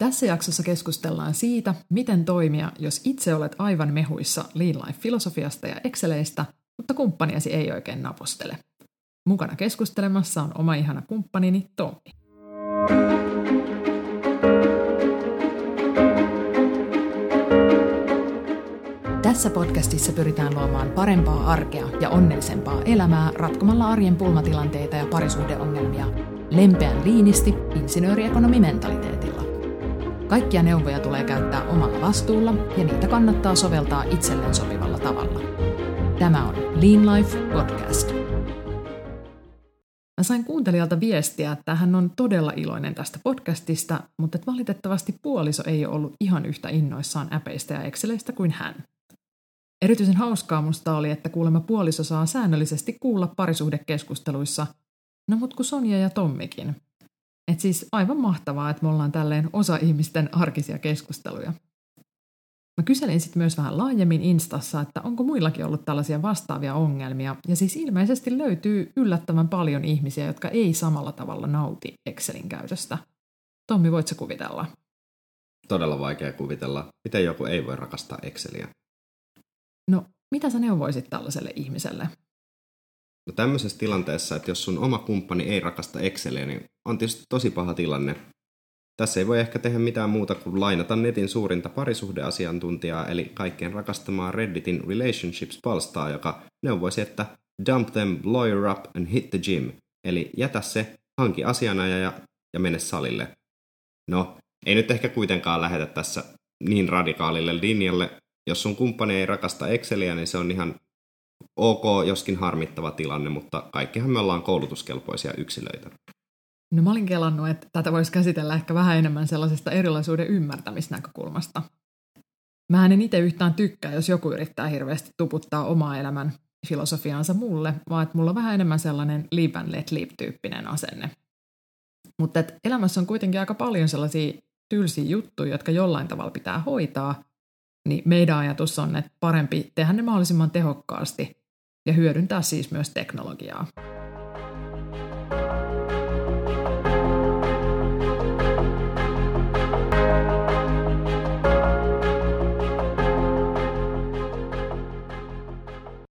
Tässä jaksossa keskustellaan siitä, miten toimia, jos itse olet aivan mehuissa Lean Life-filosofiasta ja Exceleistä, mutta kumppaniasi ei oikein napostele. Mukana keskustelemassa on oma ihana kumppanini Tommi. Tässä podcastissa pyritään luomaan parempaa arkea ja onnellisempaa elämää ratkomalla arjen pulmatilanteita ja parisuhdeongelmia lempeän liinisti insinööriekonomimentaliteetilla. Kaikkia neuvoja tulee käyttää omalla vastuulla ja niitä kannattaa soveltaa itselleen sopivalla tavalla. Tämä on Lean Life Podcast. Mä sain kuuntelijalta viestiä, että hän on todella iloinen tästä podcastista, mutta että valitettavasti puoliso ei ole ollut ihan yhtä innoissaan äpeistä ja Exceleistä kuin hän. Erityisen hauskaa musta oli, että kuulemma puoliso saa säännöllisesti kuulla parisuhdekeskusteluissa, no mut kun Sonja ja Tommikin. Et siis aivan mahtavaa, että me ollaan tälleen osa ihmisten arkisia keskusteluja. Mä kyselin sitten myös vähän laajemmin Instassa, että onko muillakin ollut tällaisia vastaavia ongelmia. Ja siis ilmeisesti löytyy yllättävän paljon ihmisiä, jotka ei samalla tavalla nauti Excelin käytöstä. Tommi, voit kuvitella? Todella vaikea kuvitella. Miten joku ei voi rakastaa Exceliä? No, mitä sä neuvoisit tällaiselle ihmiselle? No tämmöisessä tilanteessa, että jos sun oma kumppani ei rakasta Exceliä, niin on tietysti tosi paha tilanne. Tässä ei voi ehkä tehdä mitään muuta kuin lainata netin suurinta parisuhdeasiantuntijaa, eli kaikkien rakastamaa Redditin Relationships-palstaa, joka neuvoisi, että dump them, lawyer up and hit the gym. Eli jätä se, hanki asianajaja ja mene salille. No, ei nyt ehkä kuitenkaan lähetä tässä niin radikaalille linjalle, jos sun kumppani ei rakasta Exceliä, niin se on ihan ok, joskin harmittava tilanne, mutta kaikkihan me ollaan koulutuskelpoisia yksilöitä. No mä olin kelannut, että tätä voisi käsitellä ehkä vähän enemmän sellaisesta erilaisuuden ymmärtämisnäkökulmasta. Mä en itse yhtään tykkää, jos joku yrittää hirveästi tuputtaa omaa elämän filosofiaansa mulle, vaan että mulla on vähän enemmän sellainen live and let live tyyppinen asenne. Mutta elämässä on kuitenkin aika paljon sellaisia tylsiä juttuja, jotka jollain tavalla pitää hoitaa, niin meidän ajatus on, että parempi tehdä ne mahdollisimman tehokkaasti ja hyödyntää siis myös teknologiaa.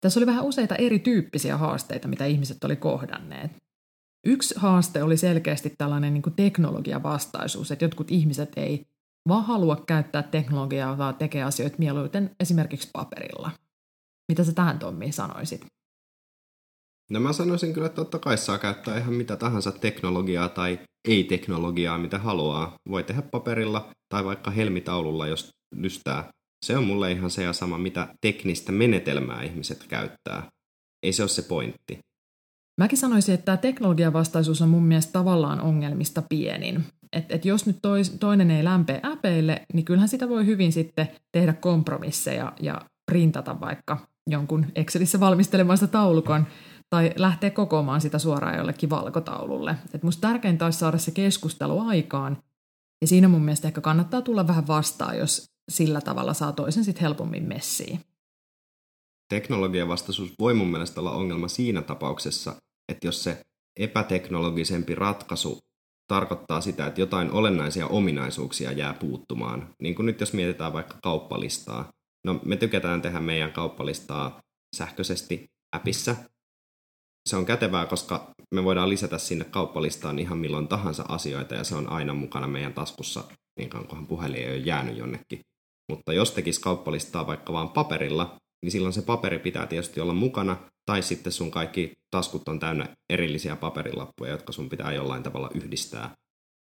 Tässä oli vähän useita erityyppisiä haasteita, mitä ihmiset oli kohdanneet. Yksi haaste oli selkeästi tällainen niin teknologiavastaisuus, että jotkut ihmiset ei vaan halua käyttää teknologiaa, vaan tekee asioita mieluiten esimerkiksi paperilla. Mitä sä tähän Tommi sanoisit? No mä sanoisin kyllä, että totta kai saa käyttää ihan mitä tahansa teknologiaa tai ei-teknologiaa, mitä haluaa. Voi tehdä paperilla tai vaikka helmitaululla, jos lystää. Se on mulle ihan se ja sama, mitä teknistä menetelmää ihmiset käyttää. Ei se ole se pointti. Mäkin sanoisin, että tämä teknologiavastaisuus on mun mielestä tavallaan ongelmista pienin että et jos nyt tois, toinen ei lämpee äpeille, niin kyllähän sitä voi hyvin sitten tehdä kompromisseja ja printata vaikka jonkun Excelissä valmistelemansa taulukon tai lähteä kokoamaan sitä suoraan jollekin valkotaululle. Et musta tärkeintä olisi saada se keskustelu aikaan, ja siinä mun mielestä ehkä kannattaa tulla vähän vastaan, jos sillä tavalla saa toisen sitten helpommin messiin. Teknologian vastaisuus voi mun mielestä olla ongelma siinä tapauksessa, että jos se epäteknologisempi ratkaisu tarkoittaa sitä, että jotain olennaisia ominaisuuksia jää puuttumaan. Niin kuin nyt jos mietitään vaikka kauppalistaa. No me tykätään tehdä meidän kauppalistaa sähköisesti appissa. Se on kätevää, koska me voidaan lisätä sinne kauppalistaan ihan milloin tahansa asioita ja se on aina mukana meidän taskussa, niin kauan kunhan puhelin ei ole jäänyt jonnekin. Mutta jos tekisi kauppalistaa vaikka vain paperilla, niin silloin se paperi pitää tietysti olla mukana, tai sitten sun kaikki taskut on täynnä erillisiä paperilappuja, jotka sun pitää jollain tavalla yhdistää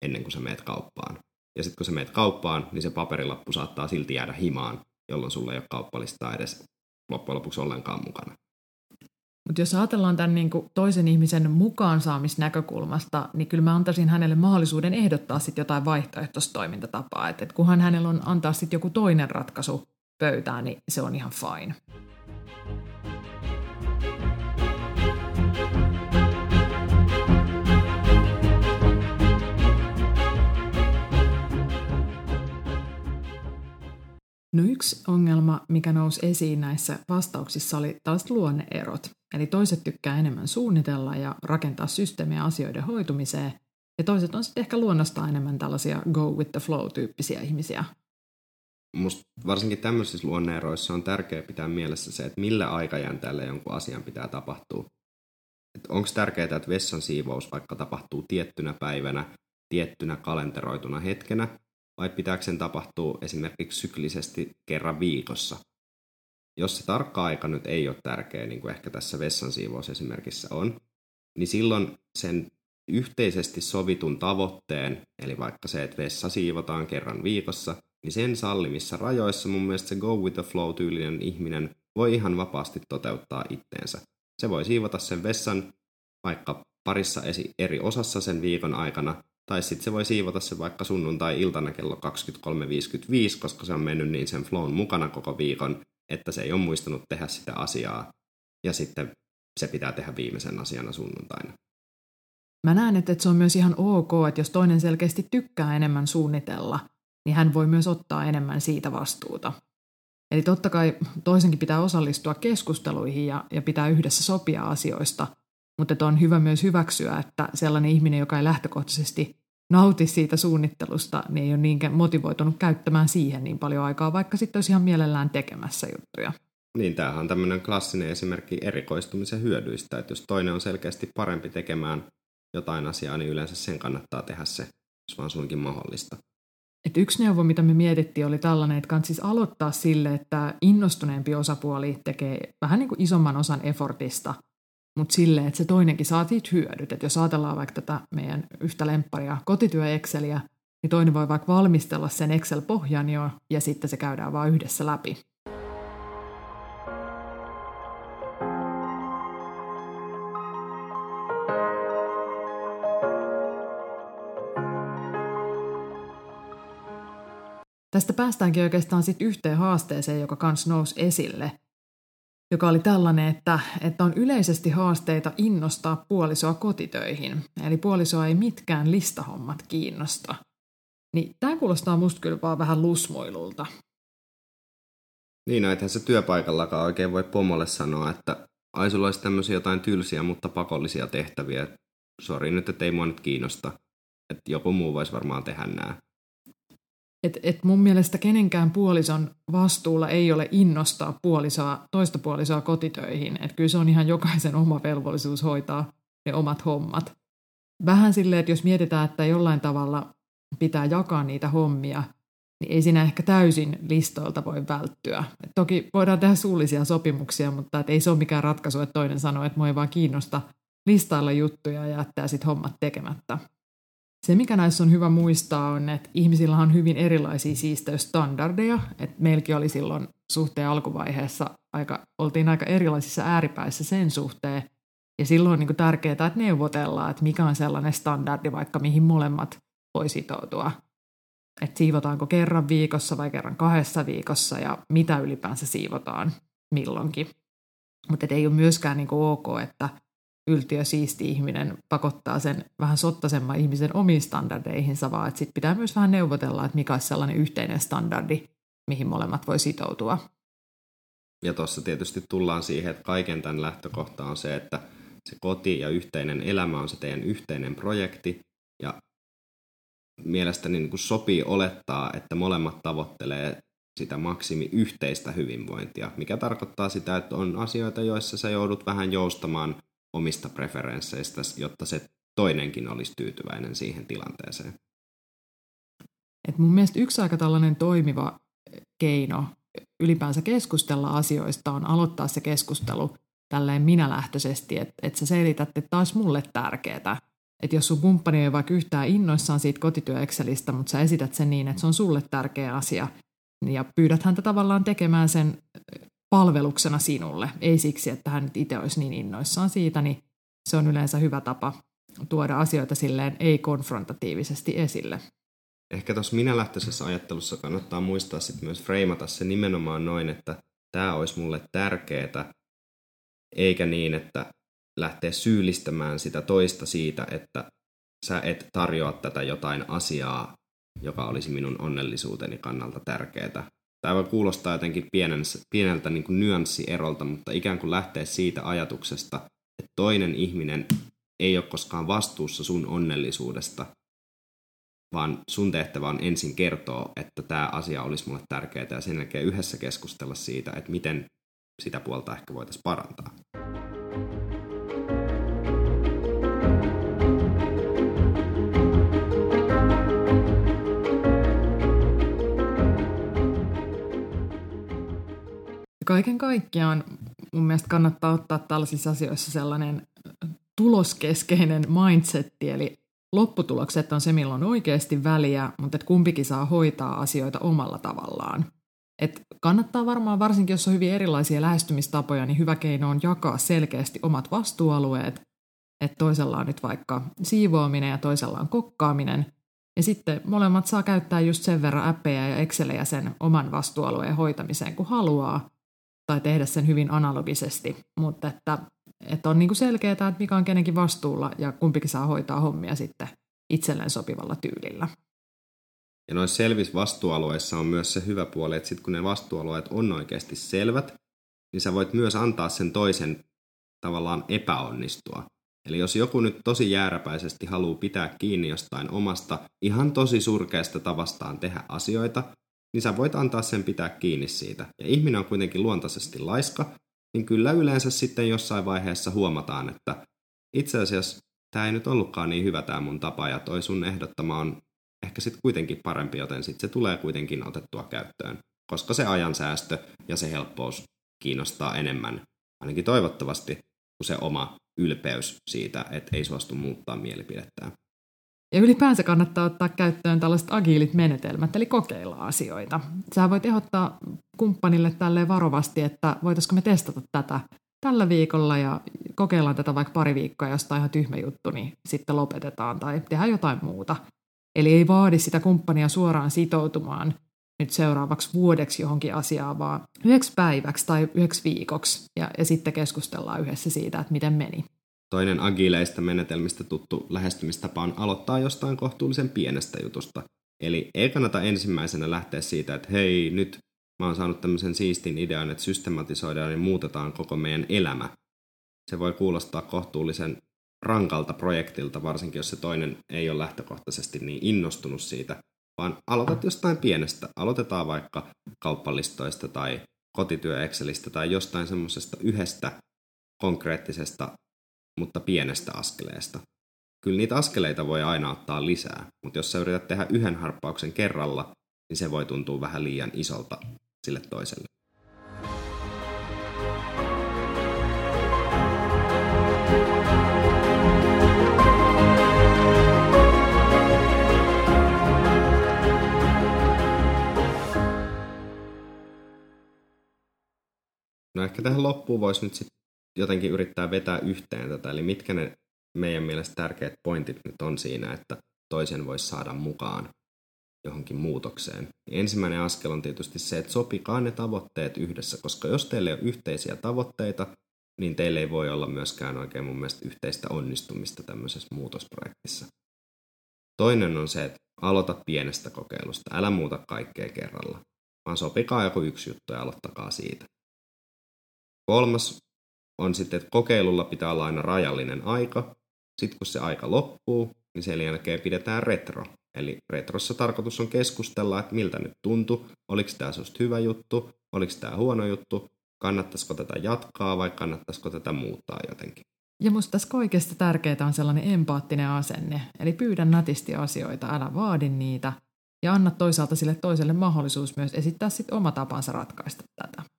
ennen kuin sä meet kauppaan. Ja sitten kun sä meet kauppaan, niin se paperilappu saattaa silti jäädä himaan, jolloin sulla ei ole kauppalistaa edes loppujen lopuksi ollenkaan mukana. Mutta jos ajatellaan tämän niin kuin toisen ihmisen mukaan saamisnäkökulmasta, niin kyllä mä antaisin hänelle mahdollisuuden ehdottaa sitten jotain vaihtoehtoista toimintatapaa. Että et kunhan hänellä on antaa sitten joku toinen ratkaisu pöytään, niin se on ihan fine. No yksi ongelma, mikä nousi esiin näissä vastauksissa, oli tällaiset luonneerot. Eli toiset tykkää enemmän suunnitella ja rakentaa systeemiä asioiden hoitumiseen, Ja toiset on sitten ehkä luonnostaan enemmän tällaisia go with the flow-tyyppisiä ihmisiä. Musta varsinkin tämmöisissä luonneeroissa on tärkeää pitää mielessä se, että millä aikajänteellä jonkun asian pitää tapahtua. Onko tärkeää, että vessan siivous vaikka tapahtuu tiettynä päivänä, tiettynä kalenteroituna hetkenä, vai pitääkö sen tapahtua esimerkiksi syklisesti kerran viikossa? Jos se tarkka aika nyt ei ole tärkeä, niin kuin ehkä tässä vessan siivous esimerkissä on, niin silloin sen yhteisesti sovitun tavoitteen, eli vaikka se, että vessa siivotaan kerran viikossa, niin sen sallimissa rajoissa mun mielestä se go with the flow tyylinen ihminen voi ihan vapaasti toteuttaa itteensä. Se voi siivota sen vessan vaikka parissa eri osassa sen viikon aikana, tai sitten se voi siivota se vaikka sunnuntai-iltana kello 23.55, koska se on mennyt niin sen flown mukana koko viikon, että se ei ole muistanut tehdä sitä asiaa, ja sitten se pitää tehdä viimeisen asiana sunnuntaina. Mä näen, että se on myös ihan ok, että jos toinen selkeästi tykkää enemmän suunnitella, niin hän voi myös ottaa enemmän siitä vastuuta. Eli totta kai toisenkin pitää osallistua keskusteluihin ja, ja pitää yhdessä sopia asioista, mutta on hyvä myös hyväksyä, että sellainen ihminen, joka ei lähtökohtaisesti nauti siitä suunnittelusta, niin ei ole niinkään motivoitunut käyttämään siihen niin paljon aikaa, vaikka sitten olisi ihan mielellään tekemässä juttuja. Niin, tämähän on tämmöinen klassinen esimerkki erikoistumisen hyödyistä, että jos toinen on selkeästi parempi tekemään jotain asiaa, niin yleensä sen kannattaa tehdä se, jos vaan suinkin mahdollista. Et yksi neuvo, mitä me mietittiin, oli tällainen, että siis aloittaa sille, että innostuneempi osapuoli tekee vähän niin kuin isomman osan effortista, mutta sille, että se toinenkin saa siitä hyödyt. Et jos ajatellaan vaikka tätä meidän yhtä lempparia kotityö Exceliä, niin toinen voi vaikka valmistella sen Excel-pohjan jo, ja sitten se käydään vaan yhdessä läpi. Tästä päästäänkin oikeastaan sitten yhteen haasteeseen, joka kans nousi esille, joka oli tällainen, että, että on yleisesti haasteita innostaa puolisoa kotitöihin. Eli puolisoa ei mitkään listahommat kiinnosta. Niin tämä kuulostaa musta kyllä vaan vähän lusmoilulta. Niin, no ethän se työpaikallakaan oikein voi pomolle sanoa, että ai sulla olisi tämmöisiä jotain tylsiä, mutta pakollisia tehtäviä. Sori nyt, että ei mua nyt kiinnosta. Että joku muu voisi varmaan tehdä nämä. Et, et mun mielestä kenenkään puolison vastuulla ei ole innostaa puolisoa, toista puolisoa kotitöihin. Et kyllä se on ihan jokaisen oma velvollisuus hoitaa ne omat hommat. Vähän silleen, että jos mietitään, että jollain tavalla pitää jakaa niitä hommia, niin ei siinä ehkä täysin listoilta voi välttyä. Et toki voidaan tehdä suullisia sopimuksia, mutta et ei se ole mikään ratkaisu, että toinen sanoo, että mua ei vaan kiinnosta listailla juttuja ja jättää sitten hommat tekemättä. Se, mikä näissä on hyvä muistaa, on, että ihmisillä on hyvin erilaisia siisteystandardeja. Että meilläkin oli silloin suhteen alkuvaiheessa, aika, oltiin aika erilaisissa ääripäissä sen suhteen. Ja silloin on niin tärkeää, että neuvotellaan, että mikä on sellainen standardi, vaikka mihin molemmat voi sitoutua. Että siivotaanko kerran viikossa vai kerran kahdessa viikossa ja mitä ylipäänsä siivotaan milloinkin. Mutta ei ole myöskään niin ok, että yltiö siisti ihminen pakottaa sen vähän sottasemman ihmisen omiin standardeihinsa, vaan että sit pitää myös vähän neuvotella, että mikä olisi sellainen yhteinen standardi, mihin molemmat voi sitoutua. Ja tuossa tietysti tullaan siihen, että kaiken tämän lähtökohta on se, että se koti ja yhteinen elämä on se teidän yhteinen projekti, ja mielestäni niin kuin sopii olettaa, että molemmat tavoittelee sitä maksimi yhteistä hyvinvointia, mikä tarkoittaa sitä, että on asioita, joissa sä joudut vähän joustamaan omista preferensseistä, jotta se toinenkin olisi tyytyväinen siihen tilanteeseen. Et mun mielestä yksi aika tällainen toimiva keino ylipäänsä keskustella asioista on aloittaa se keskustelu tälleen minälähtöisesti, että, että sä selität, että taas mulle tärkeää. Että jos sun kumppani ei vaikka yhtään innoissaan siitä kotityö Excelistä, mutta sä esität sen niin, että se on sulle tärkeä asia, ja pyydät häntä tavallaan tekemään sen palveluksena sinulle, ei siksi, että hän itse olisi niin innoissaan siitä, niin se on yleensä hyvä tapa tuoda asioita silleen ei-konfrontatiivisesti esille. Ehkä tuossa minälähtöisessä ajattelussa kannattaa muistaa sitten myös freimata se nimenomaan noin, että tämä olisi mulle tärkeää, eikä niin, että lähtee syyllistämään sitä toista siitä, että sä et tarjoa tätä jotain asiaa, joka olisi minun onnellisuuteni kannalta tärkeää, Tämä voi kuulostaa jotenkin pienen, pieneltä niin kuin nyanssierolta, mutta ikään kuin lähtee siitä ajatuksesta, että toinen ihminen ei ole koskaan vastuussa sun onnellisuudesta, vaan sun tehtävä on ensin kertoa, että tämä asia olisi mulle tärkeää ja sen jälkeen yhdessä keskustella siitä, että miten sitä puolta ehkä voitaisiin parantaa. Kaiken kaikkiaan mun mielestä kannattaa ottaa tällaisissa asioissa sellainen tuloskeskeinen mindsetti, eli lopputulokset on se, milloin on oikeasti väliä, mutta että kumpikin saa hoitaa asioita omalla tavallaan. Et kannattaa varmaan, varsinkin jos on hyvin erilaisia lähestymistapoja, niin hyvä keino on jakaa selkeästi omat vastuualueet, että toisella on nyt vaikka siivoaminen ja toisella on kokkaaminen, ja sitten molemmat saa käyttää just sen verran appeja ja Excelejä sen oman vastuualueen hoitamiseen, kun haluaa, tai tehdä sen hyvin analogisesti, mutta että, että on niin kuin selkeää, että mikä on kenenkin vastuulla ja kumpikin saa hoitaa hommia sitten itselleen sopivalla tyylillä. Ja noissa selvissä vastuualueissa on myös se hyvä puoli, että sitten kun ne vastuualueet on oikeasti selvät, niin sä voit myös antaa sen toisen tavallaan epäonnistua. Eli jos joku nyt tosi jääräpäisesti haluaa pitää kiinni jostain omasta ihan tosi surkeasta tavastaan tehdä asioita, niin sä voit antaa sen pitää kiinni siitä. Ja ihminen on kuitenkin luontaisesti laiska, niin kyllä yleensä sitten jossain vaiheessa huomataan, että itse asiassa tämä ei nyt ollutkaan niin hyvä tämä mun tapa ja toi sun ehdottama on ehkä sitten kuitenkin parempi, joten sitten se tulee kuitenkin otettua käyttöön, koska se ajansäästö ja se helppous kiinnostaa enemmän, ainakin toivottavasti, kuin se oma ylpeys siitä, että ei suostu muuttaa mielipidettään. Ja ylipäänsä kannattaa ottaa käyttöön tällaiset agiilit menetelmät, eli kokeilla asioita. Sä voit ehdottaa kumppanille tälleen varovasti, että voitaisiko me testata tätä tällä viikolla ja kokeillaan tätä vaikka pari viikkoa, jos tämä on ihan tyhmä juttu, niin sitten lopetetaan tai tehdään jotain muuta. Eli ei vaadi sitä kumppania suoraan sitoutumaan nyt seuraavaksi vuodeksi johonkin asiaan, vaan yhdeksi päiväksi tai yhdeksi viikoksi ja, ja sitten keskustellaan yhdessä siitä, että miten meni. Toinen agileista menetelmistä tuttu lähestymistapa on aloittaa jostain kohtuullisen pienestä jutusta. Eli ei kannata ensimmäisenä lähteä siitä, että hei, nyt mä oon saanut tämmöisen siistin idean, että systematisoidaan ja muutetaan koko meidän elämä. Se voi kuulostaa kohtuullisen rankalta projektilta, varsinkin jos se toinen ei ole lähtökohtaisesti niin innostunut siitä, vaan aloitat jostain pienestä. Aloitetaan vaikka kauppalistoista tai kotityö Excelistä tai jostain semmoisesta yhdestä konkreettisesta mutta pienestä askeleesta. Kyllä niitä askeleita voi aina ottaa lisää, mutta jos sä yrität tehdä yhden harppauksen kerralla, niin se voi tuntua vähän liian isolta sille toiselle. No ehkä tähän loppuun voisi nyt sitten jotenkin yrittää vetää yhteen tätä, eli mitkä ne meidän mielestä tärkeät pointit nyt on siinä, että toisen voisi saada mukaan johonkin muutokseen. Ensimmäinen askel on tietysti se, että sopikaa ne tavoitteet yhdessä, koska jos teillä ei ole yhteisiä tavoitteita, niin teillä ei voi olla myöskään oikein mun mielestä yhteistä onnistumista tämmöisessä muutosprojektissa. Toinen on se, että aloita pienestä kokeilusta, älä muuta kaikkea kerralla, vaan sopikaa joku yksi juttu ja aloittakaa siitä. Kolmas on sitten, että kokeilulla pitää olla aina rajallinen aika. Sitten kun se aika loppuu, niin sen jälkeen pidetään retro. Eli retrossa tarkoitus on keskustella, että miltä nyt tuntui, oliko tämä susta hyvä juttu, oliko tämä huono juttu, kannattaisiko tätä jatkaa vai kannattaisiko tätä muuttaa jotenkin. Ja musta tässä kaikesta tärkeää on sellainen empaattinen asenne, eli pyydä nätisti asioita, älä vaadi niitä, ja anna toisaalta sille toiselle mahdollisuus myös esittää sitten oma tapansa ratkaista tätä.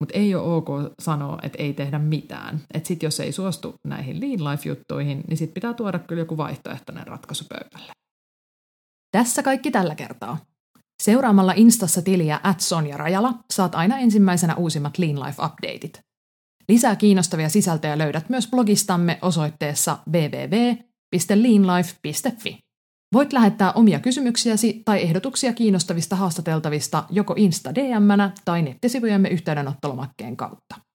Mutta ei ole ok sanoa, että ei tehdä mitään. Että sitten jos ei suostu näihin lean life-juttuihin, niin sitten pitää tuoda kyllä joku vaihtoehtoinen ratkaisu pöydälle. Tässä kaikki tällä kertaa. Seuraamalla Instassa tiliä at Sonja Rajala saat aina ensimmäisenä uusimmat Lean Life-updateit. Lisää kiinnostavia sisältöjä löydät myös blogistamme osoitteessa www.leanlife.fi. Voit lähettää omia kysymyksiäsi tai ehdotuksia kiinnostavista haastateltavista joko Insta dm tai nettisivujemme yhteydenottolomakkeen kautta.